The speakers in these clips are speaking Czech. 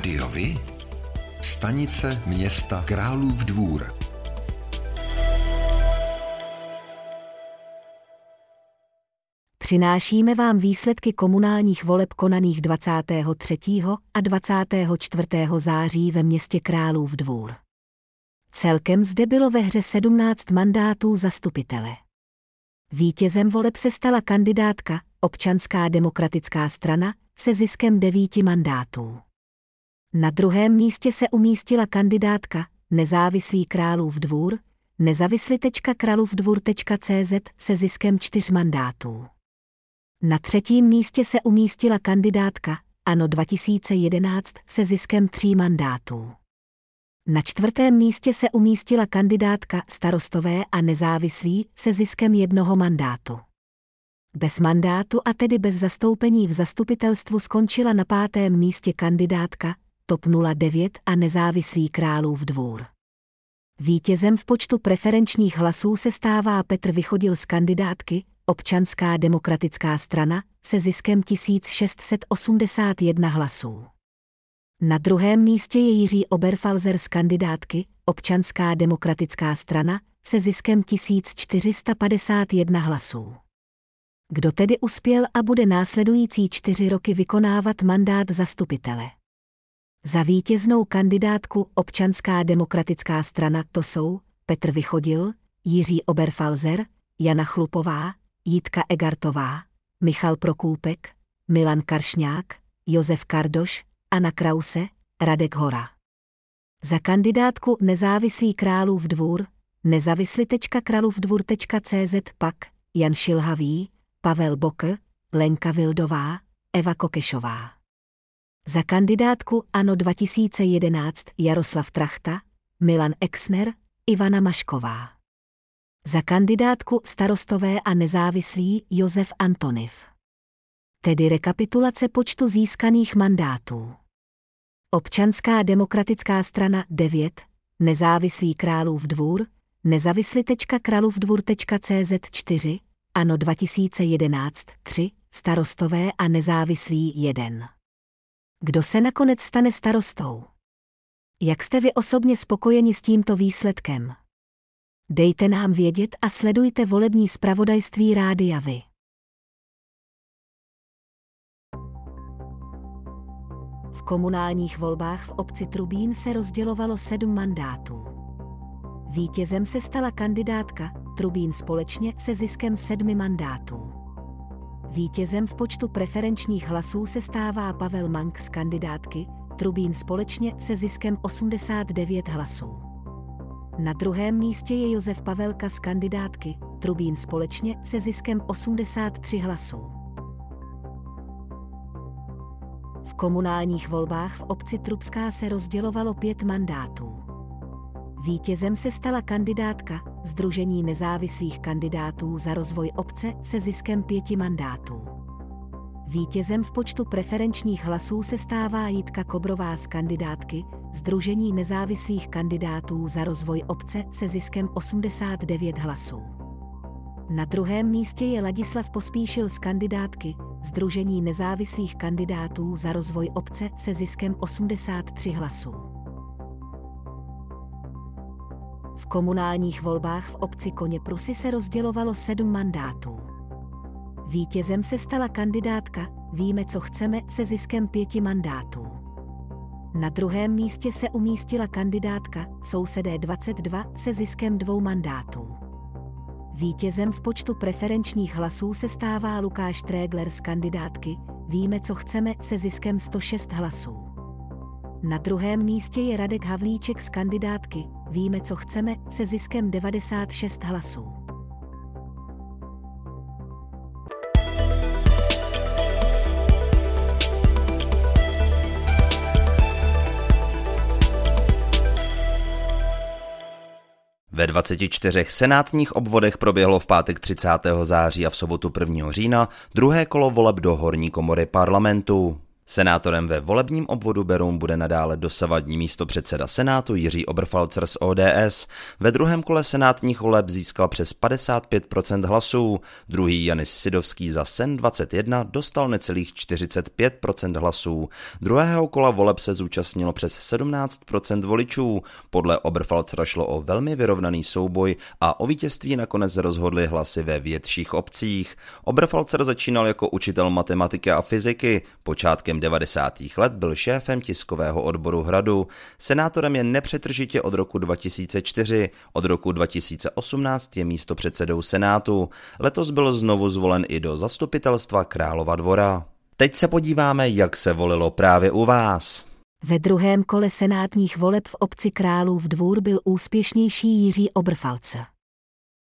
Rádiovi? Stanice města Králův dvůr. Přinášíme vám výsledky komunálních voleb konaných 23. a 24. září ve městě Králův dvůr. Celkem zde bylo ve hře 17 mandátů zastupitele. Vítězem voleb se stala kandidátka Občanská demokratická strana se ziskem devíti mandátů. Na druhém místě se umístila kandidátka Nezávislý králův dvůr, nezavisli.kralovdvůr.cz se ziskem čtyř mandátů. Na třetím místě se umístila kandidátka ANO 2011 se ziskem tří mandátů. Na čtvrtém místě se umístila kandidátka starostové a nezávislí se ziskem jednoho mandátu. Bez mandátu a tedy bez zastoupení v zastupitelstvu skončila na pátém místě kandidátka TOP 09 a nezávislý králův dvůr. Vítězem v počtu preferenčních hlasů se stává Petr Vychodil z kandidátky Občanská demokratická strana se ziskem 1681 hlasů. Na druhém místě je Jiří Oberfalzer z kandidátky Občanská demokratická strana se ziskem 1451 hlasů. Kdo tedy uspěl a bude následující čtyři roky vykonávat mandát zastupitele? Za vítěznou kandidátku Občanská demokratická strana to jsou Petr Vychodil, Jiří Oberfalzer, Jana Chlupová, Jitka Egartová, Michal Prokůpek, Milan Karšňák, Josef Kardoš, Anna Krause, Radek Hora. Za kandidátku Nezávislý králův dvůr, nezavisli.kralovdvůr.cz pak Jan Šilhavý, Pavel Bokr, Lenka Vildová, Eva Kokešová. Za kandidátku ANO 2011 Jaroslav Trachta, Milan Exner, Ivana Mašková. Za kandidátku starostové a nezávislí Josef Antoniv. Tedy rekapitulace počtu získaných mandátů. Občanská demokratická strana 9, nezávislý králův dvůr, nezavisli.kralovdvůr.cz 4, ANO 2011 3, starostové a nezávislí 1. Kdo se nakonec stane starostou? Jak jste vy osobně spokojeni s tímto výsledkem? Dejte nám vědět a sledujte volební zpravodajství Rádia Vy. V komunálních volbách v obci Trubín se rozdělovalo sedm mandátů. Vítězem se stala kandidátka Trubín společně se ziskem sedmi mandátů. Vítězem v počtu preferenčních hlasů se stává Pavel Mank z kandidátky Trubín společně se ziskem 89 hlasů. Na druhém místě je Josef Pavelka z kandidátky Trubín společně se ziskem 83 hlasů. V komunálních volbách v obci Trubská se rozdělovalo pět mandátů. Vítězem se stala kandidátka Združení nezávislých kandidátů za rozvoj obce se ziskem pěti mandátů. Vítězem v počtu preferenčních hlasů se stává Jitka Kobrová z kandidátky Združení nezávislých kandidátů za rozvoj obce se ziskem 89 hlasů. Na druhém místě je Ladislav Pospíšil z kandidátky Združení nezávislých kandidátů za rozvoj obce se ziskem 83 hlasů. Komunálních volbách v obci Koněprusy se rozdělovalo sedm mandátů. Vítězem se stala kandidátka Víme, co chceme se ziskem pěti mandátů. Na druhém místě se umístila kandidátka Sousedé 22 se ziskem dvou mandátů. Vítězem v počtu preferenčních hlasů se stává Lukáš Trégler z kandidátky Víme, co chceme se ziskem 106 hlasů. Na druhém místě je Radek Havlíček z kandidátky Víme, co chceme se ziskem 96 hlasů. Ve 24 senátních obvodech proběhlo v pátek 30. září a v sobotu 1. října druhé kolo voleb do horní komory parlamentu. Senátorem ve volebním obvodu Beroun bude nadále dosavadní místo předseda Senátu Jiří Oberfalzer z ODS. Ve druhém kole senátních voleb získal přes 55% hlasů. Druhý Janis Sidovský za Sen 21 dostal necelých 45% hlasů. Druhého kola voleb se zúčastnilo přes 17% voličů. Podle Oberfalzera šlo o velmi vyrovnaný souboj a o vítězství nakonec rozhodly hlasy ve větších obcích. Oberfalzer začínal jako učitel matematiky a fyziky. Počátkem 90. let byl šéfem tiskového odboru Hradu. Senátorem je nepřetržitě od roku 2004. Od roku 2018 je místo předsedou Senátu. Letos byl znovu zvolen i do zastupitelstva Králova dvora. Teď se podíváme, jak se volilo právě u vás. Ve druhém kole senátních voleb v obci Králův dvůr byl úspěšnější Jiří Obrfalce.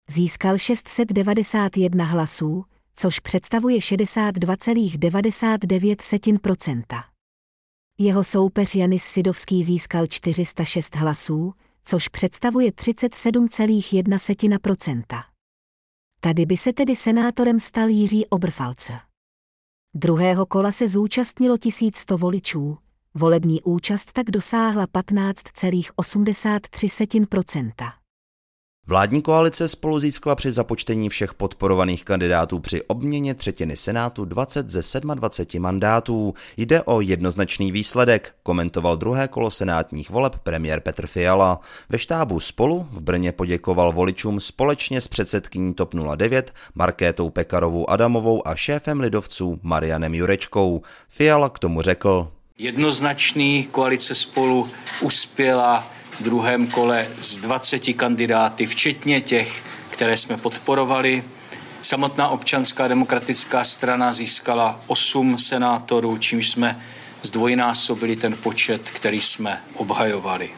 Získal 691 hlasů, což představuje 62,99%. Jeho soupeř Janis Sidovský získal 406 hlasů, což představuje 37,1%. Tady by se tedy senátorem stal Jiří Obrfalce. Druhého kola se zúčastnilo 1100 voličů, volební účast tak dosáhla 15,83%. Vládní koalice spolu získala při započtení všech podporovaných kandidátů při obměně třetiny Senátu 20 ze 27 mandátů. Jde o jednoznačný výsledek, komentoval druhé kolo senátních voleb premiér Petr Fiala. Ve štábu spolu v Brně poděkoval voličům společně s předsedkyní TOP 09 Markétou Pekarovou Adamovou a šéfem lidovců Marianem Jurečkou. Fiala k tomu řekl. Jednoznačný koalice spolu uspěla druhém kole z 20 kandidáty, včetně těch, které jsme podporovali. Samotná občanská demokratická strana získala 8 senátorů, čímž jsme zdvojnásobili ten počet, který jsme obhajovali.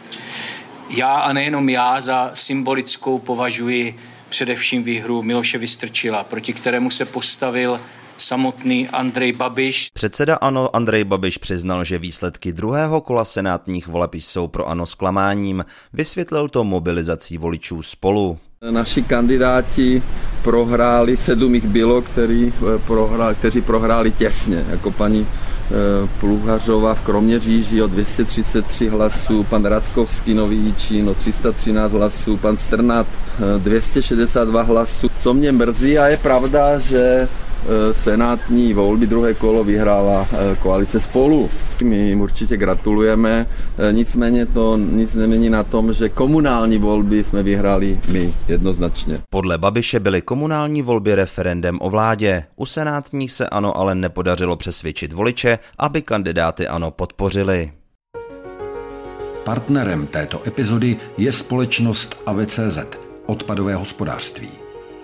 Já a nejenom já za symbolickou považuji především výhru Miloše Vystrčila, proti kterému se postavil samotný Andrej Babiš. Předseda ANO Andrej Babiš přiznal, že výsledky druhého kola senátních voleb jsou pro ANO zklamáním. Vysvětlil to mobilizací voličů spolu. Naši kandidáti prohráli, sedm jich bylo, který eh, prohrál, kteří prohráli těsně, jako paní eh, Pluhařová v Kroměříži o 233 hlasů, pan Radkovský Nový Jičín o 313 hlasů, pan Strnat 262 eh, hlasů. Co mě mrzí a je pravda, že senátní volby druhé kolo vyhrála eh, koalice spolu. My jim určitě gratulujeme, eh, nicméně to nic nemění na tom, že komunální volby jsme vyhráli my jednoznačně. Podle Babiše byly komunální volby referendem o vládě. U senátních se ano ale nepodařilo přesvědčit voliče, aby kandidáty ano podpořili. Partnerem této epizody je společnost AVCZ, odpadové hospodářství.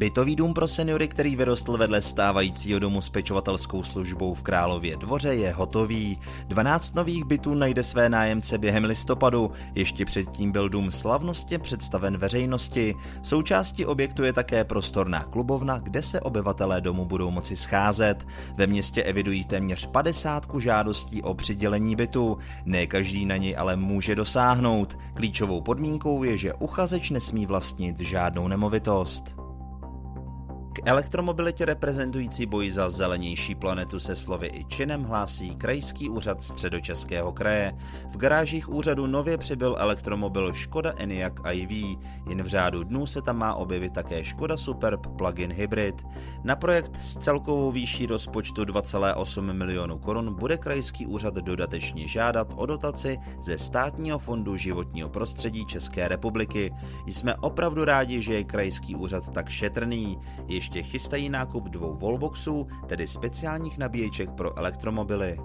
Bytový dům pro seniory, který vyrostl vedle stávajícího domu s pečovatelskou službou v Králově dvoře, je hotový. 12 nových bytů najde své nájemce během listopadu. Ještě předtím byl dům slavnostně představen veřejnosti. Součástí objektu je také prostorná klubovna, kde se obyvatelé domu budou moci scházet. Ve městě evidují téměř 50 žádostí o přidělení bytu. Ne každý na něj ale může dosáhnout. Klíčovou podmínkou je, že uchazeč nesmí vlastnit žádnou nemovitost. K elektromobilitě reprezentující boj za zelenější planetu se slovy i činem hlásí Krajský úřad středočeského kraje. V garážích úřadu nově přibyl elektromobil Škoda Enyaq iV. Jen v řádu dnů se tam má objevit také Škoda Superb plug-in hybrid. Na projekt s celkovou výší rozpočtu 2,8 milionů korun bude Krajský úřad dodatečně žádat o dotaci ze Státního fondu životního prostředí České republiky. Jsme opravdu rádi, že je Krajský úřad tak šetrný. Ještě ještě chystají nákup dvou wallboxů, tedy speciálních nabíječek pro elektromobily.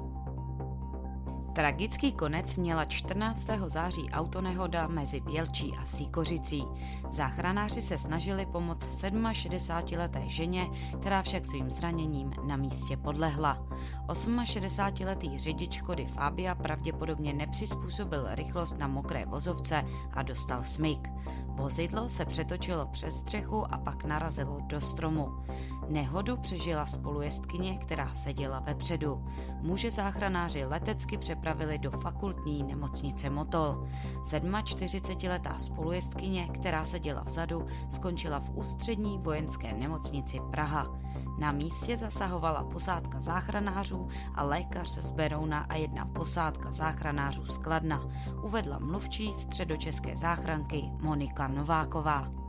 Tragický konec měla 14. září autonehoda mezi Bělčí a Síkořicí. Záchranáři se snažili pomoct 67-leté ženě, která však svým zraněním na místě podlehla. 68-letý řidič Škody Fabia pravděpodobně nepřizpůsobil rychlost na mokré vozovce a dostal smyk. Vozidlo se přetočilo přes střechu a pak narazilo do stromu. Nehodu přežila spolujezdkyně, která seděla vepředu. Muže záchranáři letecky přepravili do fakultní nemocnice Motol. 47-letá spolujezdkyně, která seděla vzadu, skončila v ústřední vojenské nemocnici Praha. Na místě zasahovala posádka záchranářů a lékař z Berouna a jedna posádka záchranářů z Kladna, uvedla mluvčí středočeské záchranky Monika Nováková.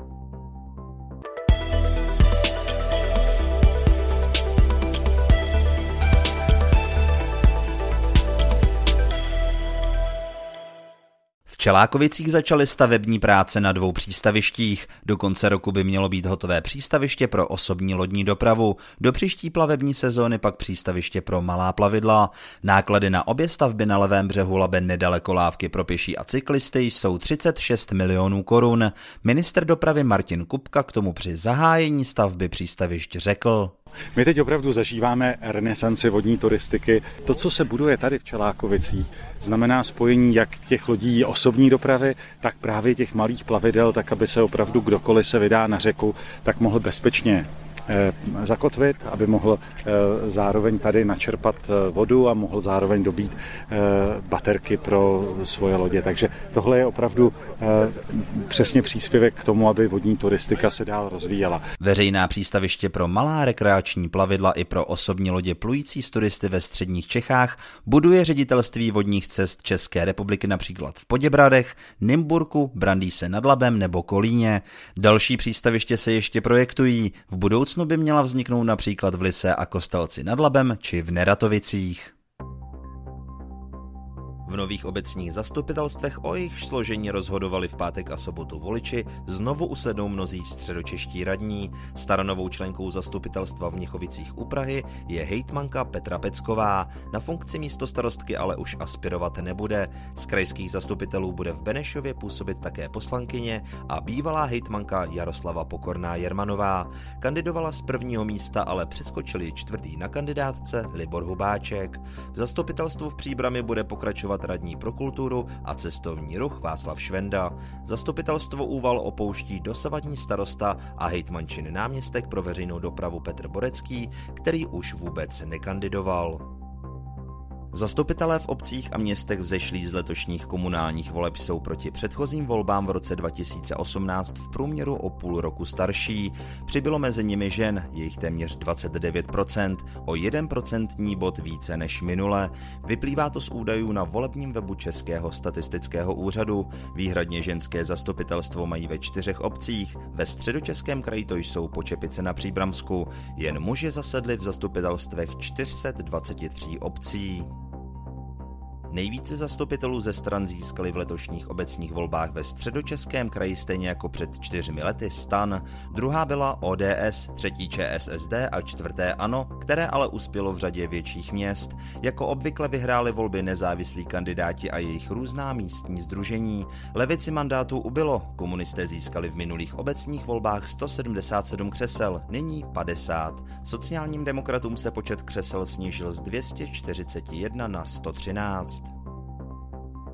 Čelákovicích začaly stavební práce na dvou přístavištích. Do konce roku by mělo být hotové přístaviště pro osobní lodní dopravu, do příští plavební sezóny pak přístaviště pro malá plavidla. Náklady na obě stavby na levém břehu Labe nedaleko lávky pro pěší a cyklisty jsou 36 milionů korun. Minister dopravy Martin Kupka k tomu při zahájení stavby přístavišť řekl. My teď opravdu zažíváme renesanci vodní turistiky. To, co se buduje tady v Čelákovicích, znamená spojení jak těch lodí osobní dopravy, tak právě těch malých plavidel, tak aby se opravdu kdokoliv se vydá na řeku, tak mohl bezpečně zakotvit, aby mohl eh, zároveň tady načerpat eh, vodu a mohl zároveň dobít baterky pro svoje lodě. Takže tohle je opravdu přesně příspěvek k tomu, aby vodní turistika se dál rozvíjela. Veřejná přístaviště pro malá rekreační plavidla i pro osobní lodě plující z turisty ve středních Čechách buduje ředitelství vodních cest České republiky například v Poděbradech, Nymburku, Brandýse nad Labem nebo Kolíně. Další přístaviště se ještě projektují. V budoucnu budoucnu by měla vzniknout například v Lise a Kostelci nad Labem či v Neratovicích. V nových obecních zastupitelstvech o jejich složení rozhodovali v pátek a sobotu voliči, znovu usednou mnozí středočeští radní. Staronovou členkou zastupitelstva v Měchovicích u Prahy je hejtmanka Petra Pecková. Na funkci místo starostky ale už aspirovat nebude. Z krajských zastupitelů bude v Benešově působit také poslankyně a bývalá hejtmanka Jaroslava Pokorná Jermanová. Kandidovala z prvního místa, ale přeskočili čtvrtý na kandidátce Libor Hubáček. V zastupitelstvu v Příbrami bude pokračovat jmenovat radní pro kulturu a cestovní ruch Václav Švenda. Zastupitelstvo Úval opouští dosavadní starosta a hejtmančin náměstek pro veřejnou dopravu Petr Borecký, který už vůbec nekandidoval. Zastupitelé v obcích a městech vzešlí z letošních komunálních voleb jsou proti předchozím volbám v roce 2018 v průměru o půl roku starší. Přibylo mezi nimi žen, jejich téměř 29%, o 1% bod více než minule. Vyplývá to z údajů na volebním webu Českého statistického úřadu. Výhradně ženské zastupitelstvo mají ve čtyřech obcích, ve středočeském kraji to jsou Počepice na Příbramsku, jen muži zasedli v zastupitelstvech 423 obcí. Nejvíce zastupitelů ze stran získali v letošních obecních volbách ve středočeském kraji stejně jako před čtyřmi lety stan. Druhá byla ODS, třetí ČSSD a čtvrté ANO, které ale uspělo v řadě větších měst. Jako obvykle vyhráli volby nezávislí kandidáti a jejich různá místní združení. Levici mandátů ubylo, komunisté získali v minulých obecních volbách 177 křesel, nyní 50. Sociálním demokratům se počet křesel snížil z 241 na 113.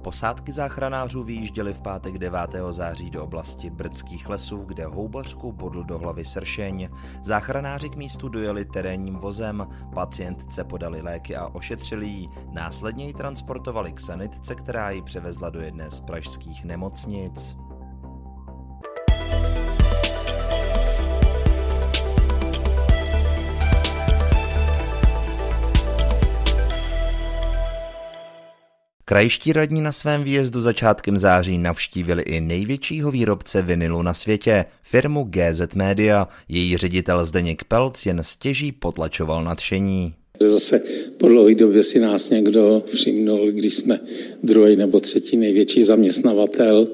Posádky záchranářů vyjížděly v pátek 9. září do oblasti Brdských lesů, kde houbařku bodl do hlavy sršeň. Záchranáři k místu dojeli terénním vozem, pacientce podali léky a ošetřili ji, následně ji transportovali k sanitce, která ji převezla do jedné z pražských nemocnic. Krajští radní na svém výjezdu začátkem září navštívili i největšího výrobce vinilu na světě, firmu GZ Media. Její ředitel Zdeněk Pelc jen stěží potlačoval nadšení. Zase po dlouhé době si nás někdo všimnul, když jsme druhý nebo třetí největší zaměstnavatel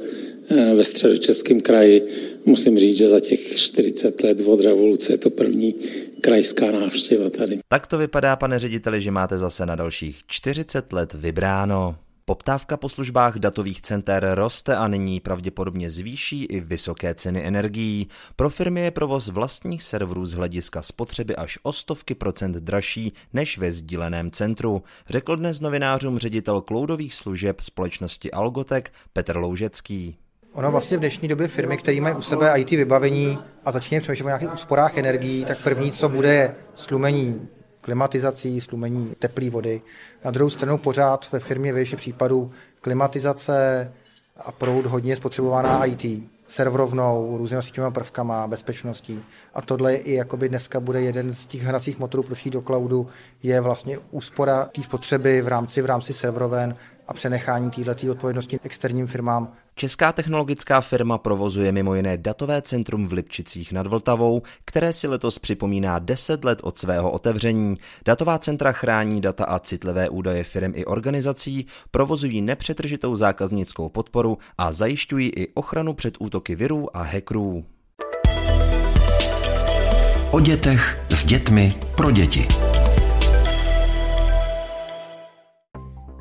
eh, ve středočeském kraji. Musím říct, že za těch 40 let od revoluce je to první, krajská návštěva tady. Tak to vypadá, pane řediteli, že máte zase na dalších 40 let vybráno. Poptávka po službách datových center roste a nyní pravděpodobně zvýší i vysoké ceny energií. Pro firmy je provoz vlastních serverů z hlediska spotřeby až o stovky procent dražší než ve sdíleném centru, řekl dnes novinářům ředitel cloudových služeb společnosti Algotek Petr Loužecký. Ono vlastně v dnešní době firmy, které mají u sebe IT vybavení a začínají přemýšlet o nějakých úsporách energií, tak první, co bude, je slumení klimatizací, slumení teplé vody. Na druhou stranu pořád ve firmě ve případů klimatizace a proud hodně spotřebovaná IT serverovnou, různými síťovými prvkama, bezpečností. A tohle je i jakoby dneska bude jeden z těch hracích motorů pro do cloudu, je vlastně úspora té spotřeby v rámci, v rámci serveroven a přenechání této odpovědnosti externím firmám. Česká technologická firma provozuje mimo jiné datové centrum v Lipčicích nad Vltavou, které si letos připomíná 10 let od svého otevření. Datová centra chrání data a citlivé údaje firm i organizací, provozují nepřetržitou zákaznickou podporu a zajišťují i ochranu před útoky virů a hackerů. O dětech s dětmi pro děti.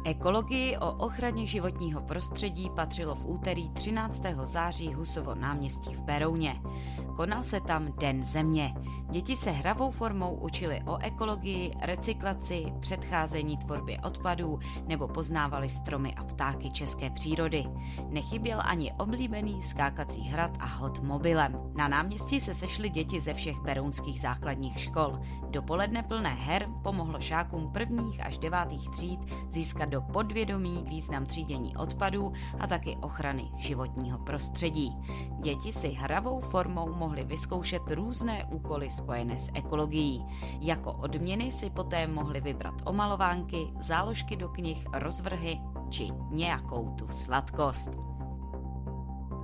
Ekologii o ochraně životního prostředí patřilo v úterý 13. září Husovo náměstí v Berouně. Konal se tam Den země. Děti se hravou formou učili o ekologii, recyklaci, předcházení tvorbě odpadů nebo poznávali stromy a ptáky české přírody. Nechyběl ani oblíbený skákací hrad a hod mobilem. Na náměstí se sešly děti ze všech berounských základních škol. Dopoledne plné her pomohlo šákům prvních až devátých tříd získat do podvědomí význam třídění odpadů a taky ochrany životního prostředí. Děti si hravou formou mohly vyzkoušet různé úkoly spojené s ekologií. Jako odměny si poté mohli vybrat omalovánky, záložky do knih, rozvrhy či nějakou tu sladkost.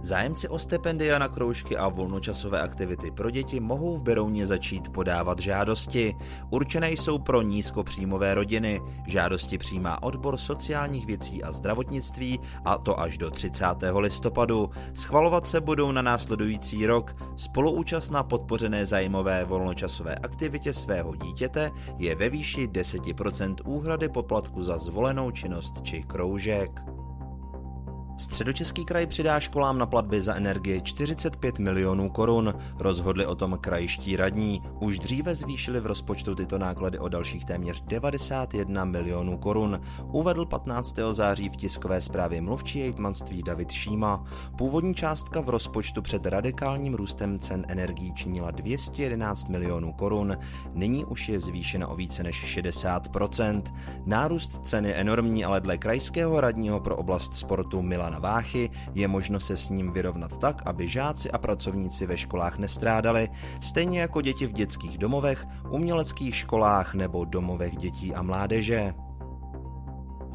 Zájemci o stipendia na kroužky a volnočasové aktivity pro děti mohou v Berouně začít podávat žádosti. Určené jsou pro nízkopříjmové rodiny. Žádosti přijímá odbor sociálních věcí a zdravotnictví a to až do 30. listopadu. Schvalovat se budou na následující rok. Spoluúčast na podpořené zájmové volnočasové aktivitě svého dítěte je ve výši 10% úhrady poplatku za zvolenou činnost či kroužek. Středočeský kraj přidá školám na platby za energie 45 milionů korun. Rozhodli o tom krajští radní. Už dříve zvýšili v rozpočtu tyto náklady o dalších téměř 91 milionů korun. Uvedl 15. září v tiskové zprávě mluvčí jejtmanství David Šíma. Původní částka v rozpočtu před radikálním růstem cen energií činila 211 milionů korun. Nyní už je zvýšena o více než 60%. Nárůst ceny je enormní, ale dle krajského radního pro oblast sportu Mila Milana Váchy je možno se s ním vyrovnat tak, aby žáci a pracovníci ve školách nestrádali, stejně jako děti v dětských domovech, uměleckých školách nebo domovech dětí a mládeže.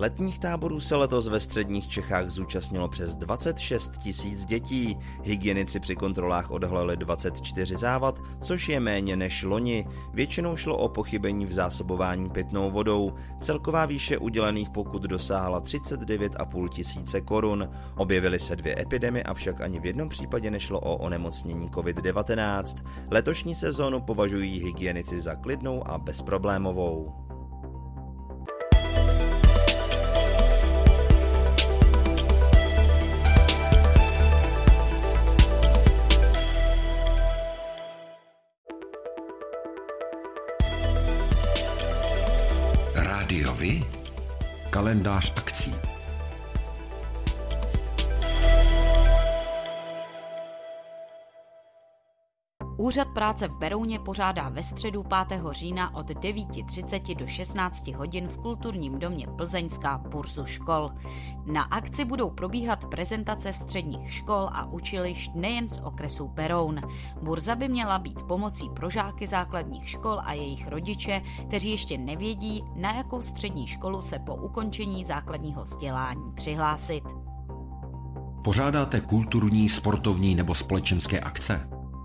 Letních táborů se letos ve středních Čechách zúčastnilo přes 26 tisíc dětí. Hygienici při kontrolách odhalili 24 závad, což je méně než loni. Většinou šlo o pochybení v zásobování pitnou vodou. Celková výše udělených pokut dosáhla 39,5 tisíce korun. Objevily se dvě epidemie, avšak ani v jednom případě nešlo o onemocnění COVID-19. Letošní sezónu považují hygienici za klidnou a bezproblémovou. Rádiovi? Kalendář akcí. Úřad práce v Berouně pořádá ve středu 5. října od 9.30 do 16 hodin v kulturním domě Plzeňská burzu škol. Na akci budou probíhat prezentace středních škol a učilišť nejen z okresu Beroun. Burza by měla být pomocí pro žáky základních škol a jejich rodiče, kteří ještě nevědí, na jakou střední školu se po ukončení základního vzdělání přihlásit. Pořádáte kulturní, sportovní nebo společenské akce?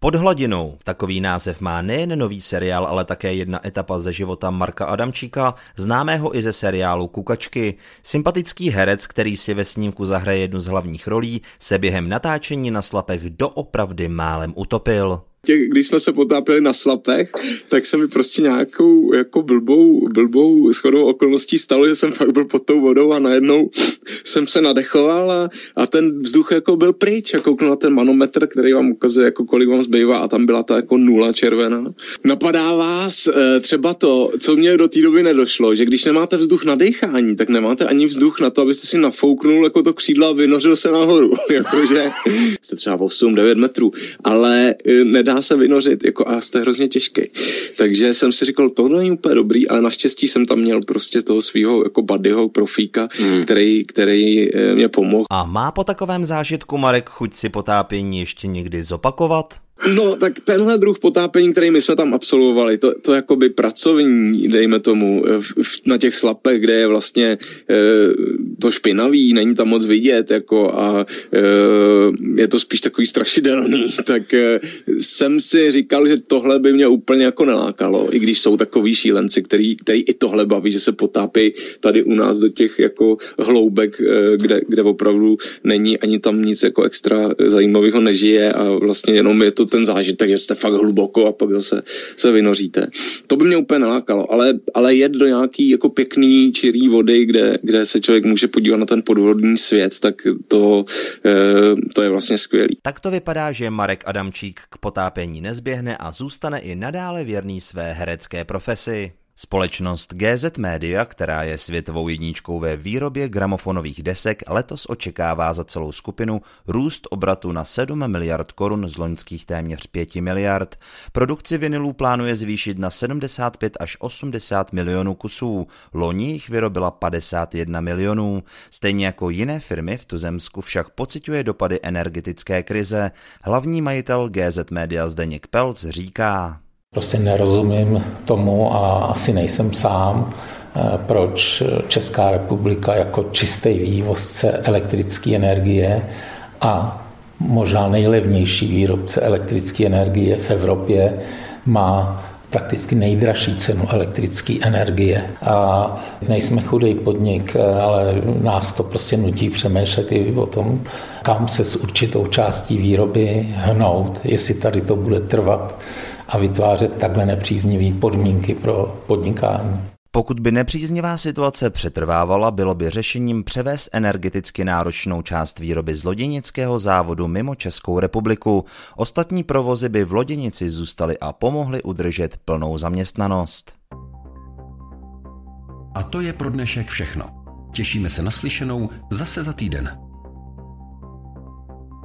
Pod hladinou. Takový název má nejen nový seriál, ale také jedna etapa ze života Marka Adamčíka, známého i ze seriálu Kukačky. Sympatický herec, který si ve snímku zahraje jednu z hlavních rolí, se během natáčení na slapech doopravdy málem utopil těch, když jsme se potápěli na slapech, tak se mi prostě nějakou jako blbou, blbou shodou okolností stalo, že jsem fakt byl pod tou vodou a najednou jsem se nadechoval a, a ten vzduch jako byl pryč a kouknu na ten manometr, který vám ukazuje, jako kolik vám zbývá a tam byla ta jako nula červená. Napadá vás e, třeba to, co mě do té doby nedošlo, že když nemáte vzduch na dechání, tak nemáte ani vzduch na to, abyste si nafouknul jako to křídlo a vynořil se nahoru. Jakože jste třeba 8-9 metrů, ale e, nedá se vynořit jako a jste hrozně těžký. Takže jsem si říkal, to není úplně dobrý, ale naštěstí jsem tam měl prostě toho svého jako buddyho profíka, hmm. který, který eh, mě pomohl. A má po takovém zážitku Marek chuť si potápění ještě někdy zopakovat? No, tak tenhle druh potápění, který my jsme tam absolvovali, to, to jakoby pracovní, dejme tomu, na těch slapech, kde je vlastně e, to špinavý, není tam moc vidět, jako a e, je to spíš takový strašidelný, tak e, jsem si říkal, že tohle by mě úplně jako nelákalo, i když jsou takový šílenci, který, který i tohle baví, že se potápí tady u nás do těch jako hloubek, e, kde, kde opravdu není ani tam nic jako extra zajímavého nežije a vlastně jenom je to ten zážitek, že jste fakt hluboko a pak zase se vynoříte. To by mě úplně nalákalo, ale, ale jet do nějaký jako pěkný čirý vody, kde, kde se člověk může podívat na ten podvodní svět, tak to, e, to je vlastně skvělý. Tak to vypadá, že Marek Adamčík k potápění nezběhne a zůstane i nadále věrný své herecké profesi. Společnost GZ Media, která je světovou jedničkou ve výrobě gramofonových desek, letos očekává za celou skupinu růst obratu na 7 miliard korun z loňských téměř 5 miliard. Produkci vinilů plánuje zvýšit na 75 až 80 milionů kusů. Loni jich vyrobila 51 milionů. Stejně jako jiné firmy v tuzemsku však pociťuje dopady energetické krize. Hlavní majitel GZ Media Zdeněk Pelc říká, Prostě nerozumím tomu a asi nejsem sám, eh, proč Česká republika jako čistý vývozce elektrické energie a možná nejlevnější výrobce elektrické energie v Evropě má prakticky nejdražší cenu elektrické energie. A nejsme chudý podnik, ale nás to prostě nutí přemýšlet i o tom, kam se s určitou částí výroby hnout, jestli tady to bude trvat a vytvářet takhle nepříznivé podmínky pro podnikání. Pokud by nepříznivá situace přetrvávala, bylo by řešením převést energeticky náročnou část výroby z loděnického závodu mimo Českou republiku. Ostatní provozy by v loděnici zůstaly a pomohly udržet plnou zaměstnanost. A to je pro dnešek všechno. Těšíme se na slyšenou zase za týden.